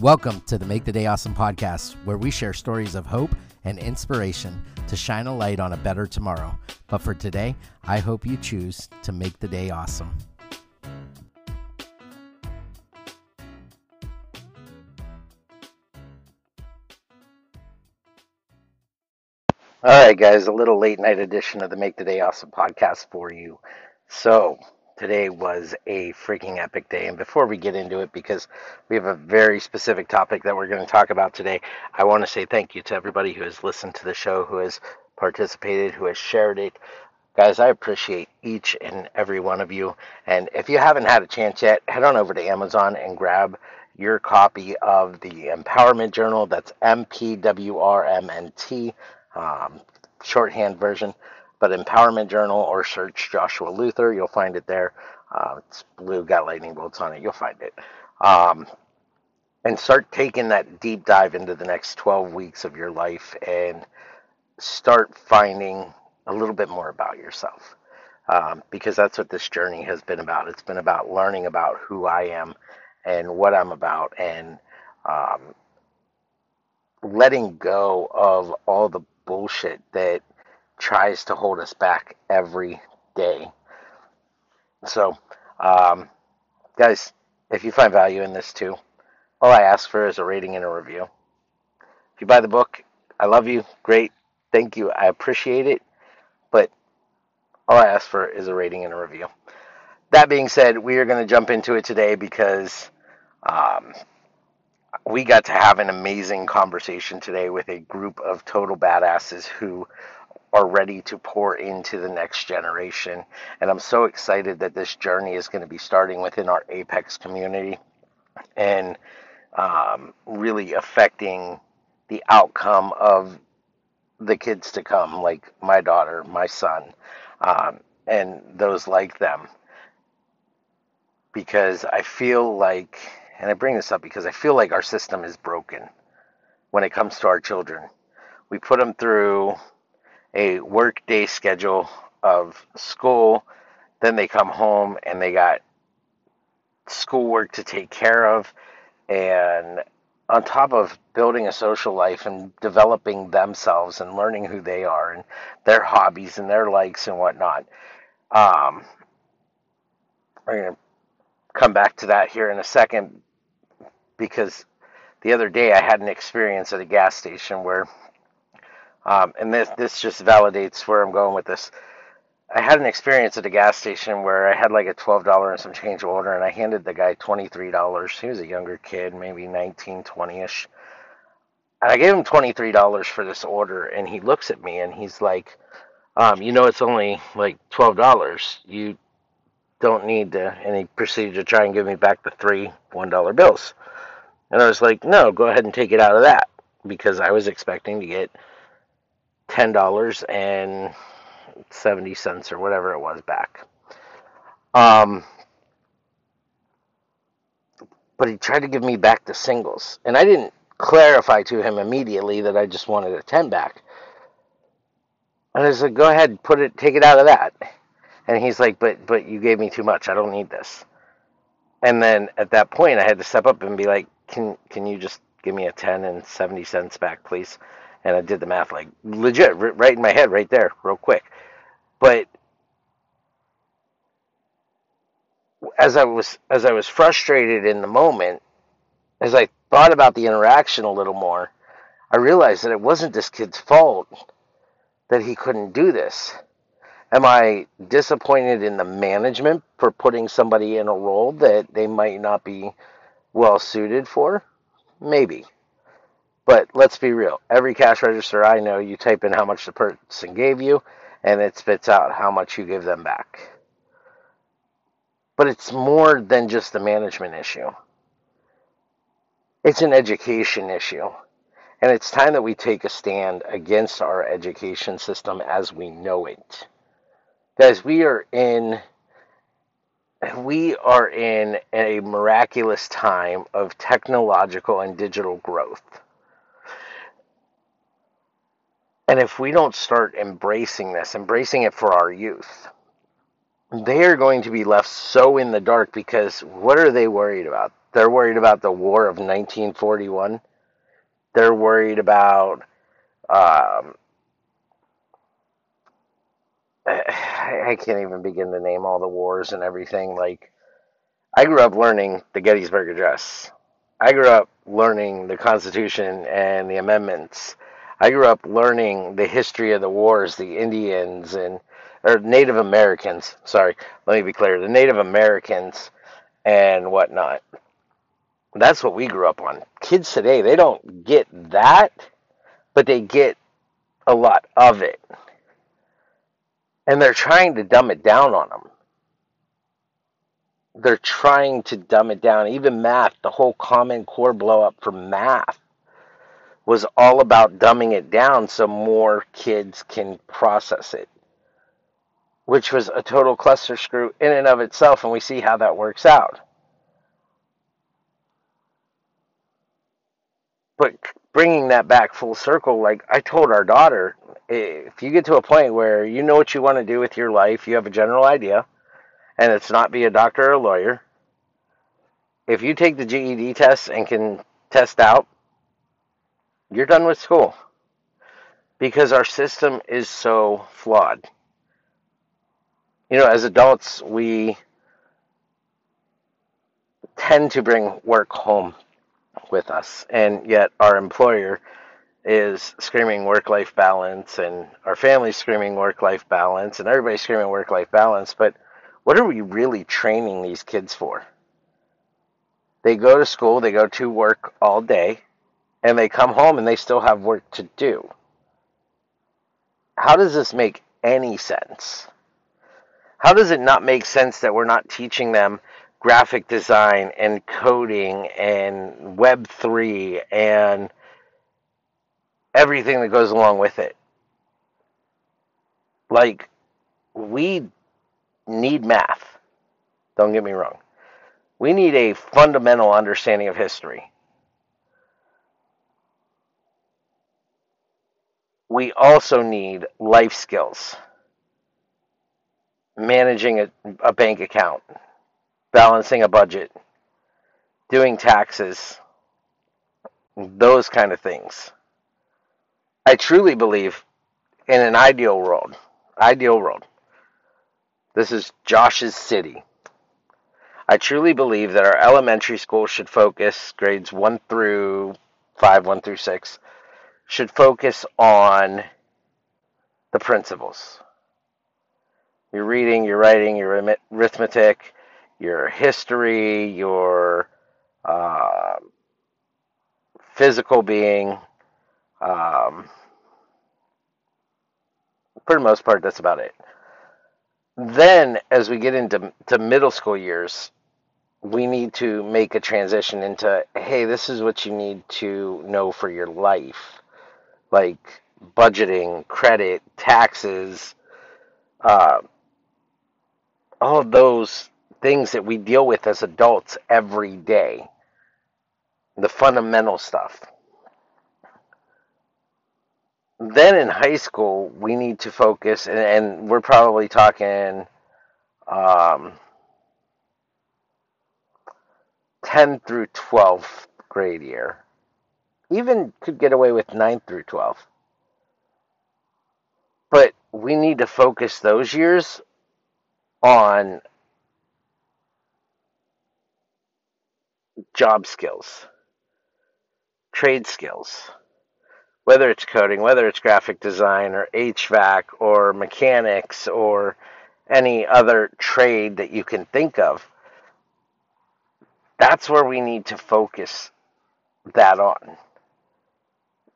Welcome to the Make the Day Awesome podcast, where we share stories of hope and inspiration to shine a light on a better tomorrow. But for today, I hope you choose to make the day awesome. All right, guys, a little late night edition of the Make the Day Awesome podcast for you. So, today was a freaking epic day. And before we get into it, because we have a very specific topic that we're going to talk about today, I want to say thank you to everybody who has listened to the show, who has participated, who has shared it. Guys, I appreciate each and every one of you. And if you haven't had a chance yet, head on over to Amazon and grab your copy of the Empowerment Journal. That's MPWRMNT um, shorthand version, but Empowerment Journal or search Joshua Luther. You'll find it there. Uh, it's blue, got lightning bolts on it. You'll find it. Um, and start taking that deep dive into the next 12 weeks of your life and start finding a little bit more about yourself. Um, because that's what this journey has been about. It's been about learning about who I am and what I'm about and um, letting go of all the bullshit that tries to hold us back every day. So, um, guys, if you find value in this too, all I ask for is a rating and a review. If you buy the book, I love you. Great. Thank you. I appreciate it. But all I ask for is a rating and a review. That being said, we are going to jump into it today because um, we got to have an amazing conversation today with a group of total badasses who are ready to pour into the next generation. And I'm so excited that this journey is going to be starting within our Apex community and um, really affecting the outcome of the kids to come, like my daughter, my son, um, and those like them. Because I feel like and I bring this up because I feel like our system is broken when it comes to our children. We put them through a work day schedule of school, then they come home and they got schoolwork to take care of, and on top of building a social life and developing themselves and learning who they are and their hobbies and their likes and whatnot. Um, we're going to come back to that here in a second because the other day I had an experience at a gas station where, um, and this this just validates where I'm going with this. I had an experience at a gas station where I had like a twelve dollar and some change order, and I handed the guy twenty three dollars. He was a younger kid, maybe 19, 20 ish. And I gave him twenty three dollars for this order, and he looks at me and he's like, um, "You know, it's only like twelve dollars. You don't need to." And he proceeded to try and give me back the three one dollar bills. And I was like, no, go ahead and take it out of that because I was expecting to get ten dollars and seventy cents or whatever it was back. Um, but he tried to give me back the singles, and I didn't clarify to him immediately that I just wanted a ten back. And I like, go ahead, put it, take it out of that. And he's like, but but you gave me too much. I don't need this. And then at that point, I had to step up and be like, can can you just give me a 10 and 70 cents back please and i did the math like legit right in my head right there real quick but as i was as i was frustrated in the moment as i thought about the interaction a little more i realized that it wasn't this kid's fault that he couldn't do this am i disappointed in the management for putting somebody in a role that they might not be well suited for? Maybe. But let's be real. Every cash register I know, you type in how much the person gave you, and it spits out how much you give them back. But it's more than just a management issue, it's an education issue. And it's time that we take a stand against our education system as we know it. Guys, we are in we are in a miraculous time of technological and digital growth. And if we don't start embracing this, embracing it for our youth, they are going to be left so in the dark because what are they worried about? They're worried about the War of 1941. They're worried about um, I can't even begin to name all the wars and everything. Like, I grew up learning the Gettysburg Address. I grew up learning the Constitution and the amendments. I grew up learning the history of the wars, the Indians and or Native Americans. Sorry, let me be clear: the Native Americans and whatnot. That's what we grew up on. Kids today, they don't get that, but they get a lot of it and they're trying to dumb it down on them. They're trying to dumb it down. Even math, the whole Common Core blow up for math was all about dumbing it down so more kids can process it, which was a total cluster screw in and of itself, and we see how that works out. But bringing that back full circle, like I told our daughter, if you get to a point where you know what you want to do with your life, you have a general idea, and it's not be a doctor or a lawyer, if you take the GED test and can test out, you're done with school. Because our system is so flawed. You know, as adults, we tend to bring work home with us, and yet our employer is screaming work life balance and our family's screaming work life balance and everybody's screaming work life balance, but what are we really training these kids for? They go to school, they go to work all day, and they come home and they still have work to do. How does this make any sense? How does it not make sense that we're not teaching them graphic design and coding and Web3 and everything that goes along with it. Like, we need math. Don't get me wrong. We need a fundamental understanding of history. We also need life skills, managing a, a bank account, balancing a budget, doing taxes, those kind of things. I truly believe in an ideal world. Ideal world. This is Josh's city. I truly believe that our elementary school should focus, grades 1 through 5, 1 through 6, should focus on the principles. Your reading, your writing, your arithmetic, your history, your uh, physical being, um, for the most part, that's about it. Then, as we get into to middle school years, we need to make a transition into hey, this is what you need to know for your life, like budgeting, credit, taxes, uh, all of those things that we deal with as adults every day. The fundamental stuff then in high school, we need to focus, and, and we're probably talking um, 10 through 12th grade year. Even could get away with 9 through 12. But we need to focus those years on job skills, trade skills whether it's coding, whether it's graphic design or HVAC or mechanics or any other trade that you can think of, that's where we need to focus that on.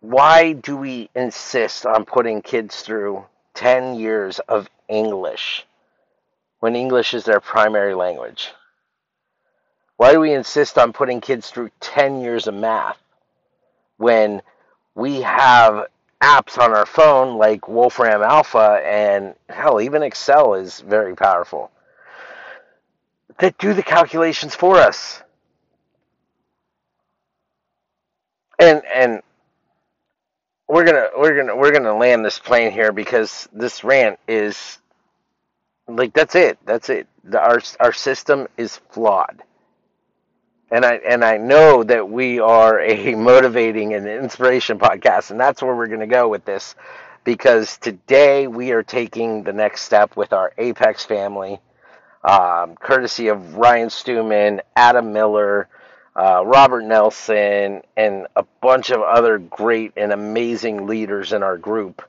Why do we insist on putting kids through 10 years of English when English is their primary language? Why do we insist on putting kids through 10 years of math when we have apps on our phone like Wolfram Alpha and hell, even Excel is very powerful that do the calculations for us. And and we're gonna we're gonna we're gonna land this plane here because this rant is like that's it that's it. The, our our system is flawed. And I and I know that we are a motivating and inspiration podcast, and that's where we're going to go with this, because today we are taking the next step with our Apex family, um, courtesy of Ryan Stewman, Adam Miller, uh, Robert Nelson, and a bunch of other great and amazing leaders in our group,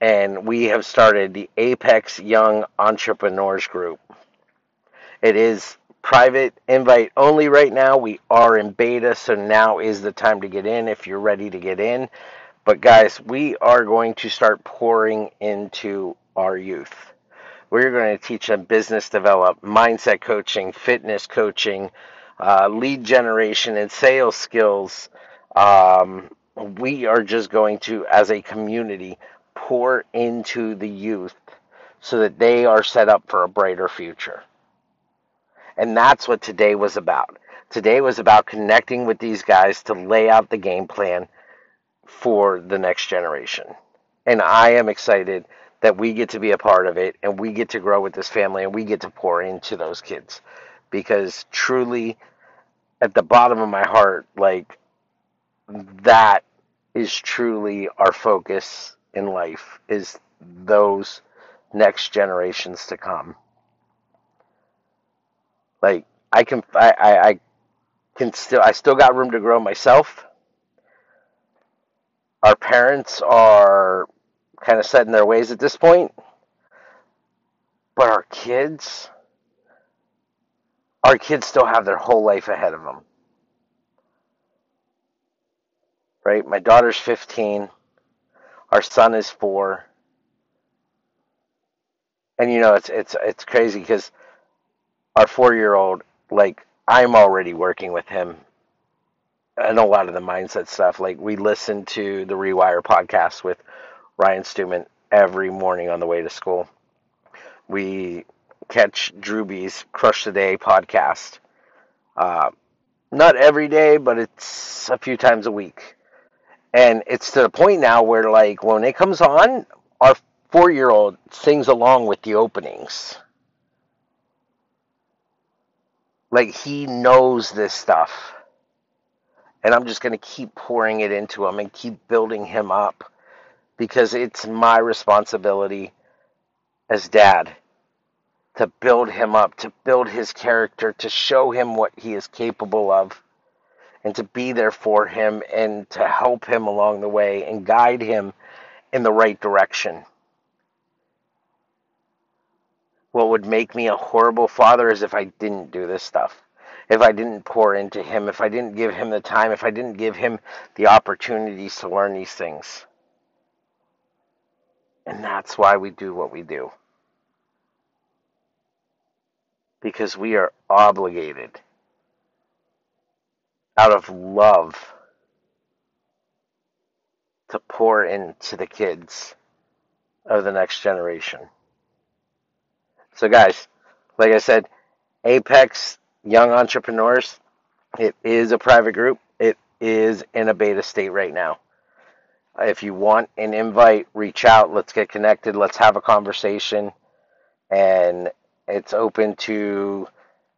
and we have started the Apex Young Entrepreneurs Group. It is private invite only right now. We are in beta, so now is the time to get in if you're ready to get in. But guys, we are going to start pouring into our youth. We're going to teach them business develop, mindset coaching, fitness coaching, uh, lead generation, and sales skills. Um, we are just going to, as a community, pour into the youth so that they are set up for a brighter future. And that's what today was about. Today was about connecting with these guys to lay out the game plan for the next generation. And I am excited that we get to be a part of it and we get to grow with this family and we get to pour into those kids. Because truly, at the bottom of my heart, like that is truly our focus in life is those next generations to come. Like I can, I, I, I can still, I still got room to grow myself. Our parents are kind of set in their ways at this point, but our kids, our kids still have their whole life ahead of them. Right? My daughter's 15. Our son is four. And you know, it's it's it's crazy because our four year old, like I'm already working with him and a lot of the mindset stuff. Like we listen to the Rewire podcast with Ryan Stewman every morning on the way to school. We catch Drewby's Crush the Day podcast. Uh, not every day, but it's a few times a week. And it's to the point now where, like, when it comes on, our four year old sings along with the openings. Like he knows this stuff. And I'm just going to keep pouring it into him and keep building him up because it's my responsibility as dad to build him up, to build his character, to show him what he is capable of, and to be there for him and to help him along the way and guide him in the right direction what would make me a horrible father is if I didn't do this stuff. If I didn't pour into him, if I didn't give him the time, if I didn't give him the opportunities to learn these things. And that's why we do what we do. Because we are obligated out of love to pour into the kids of the next generation. So, guys, like I said, Apex Young Entrepreneurs, it is a private group. It is in a beta state right now. If you want an invite, reach out. Let's get connected. Let's have a conversation. And it's open to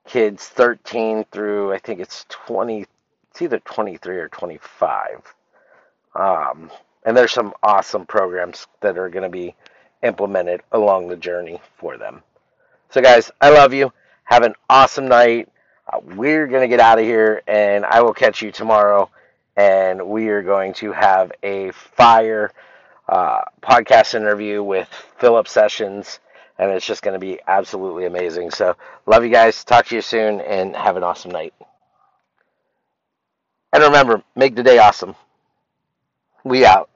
kids 13 through, I think it's 20, it's either 23 or 25. Um, and there's some awesome programs that are going to be implemented along the journey for them. So, guys, I love you. Have an awesome night. Uh, we're going to get out of here, and I will catch you tomorrow. And we are going to have a fire uh, podcast interview with Philip Sessions, and it's just going to be absolutely amazing. So, love you guys. Talk to you soon, and have an awesome night. And remember, make the day awesome. We out.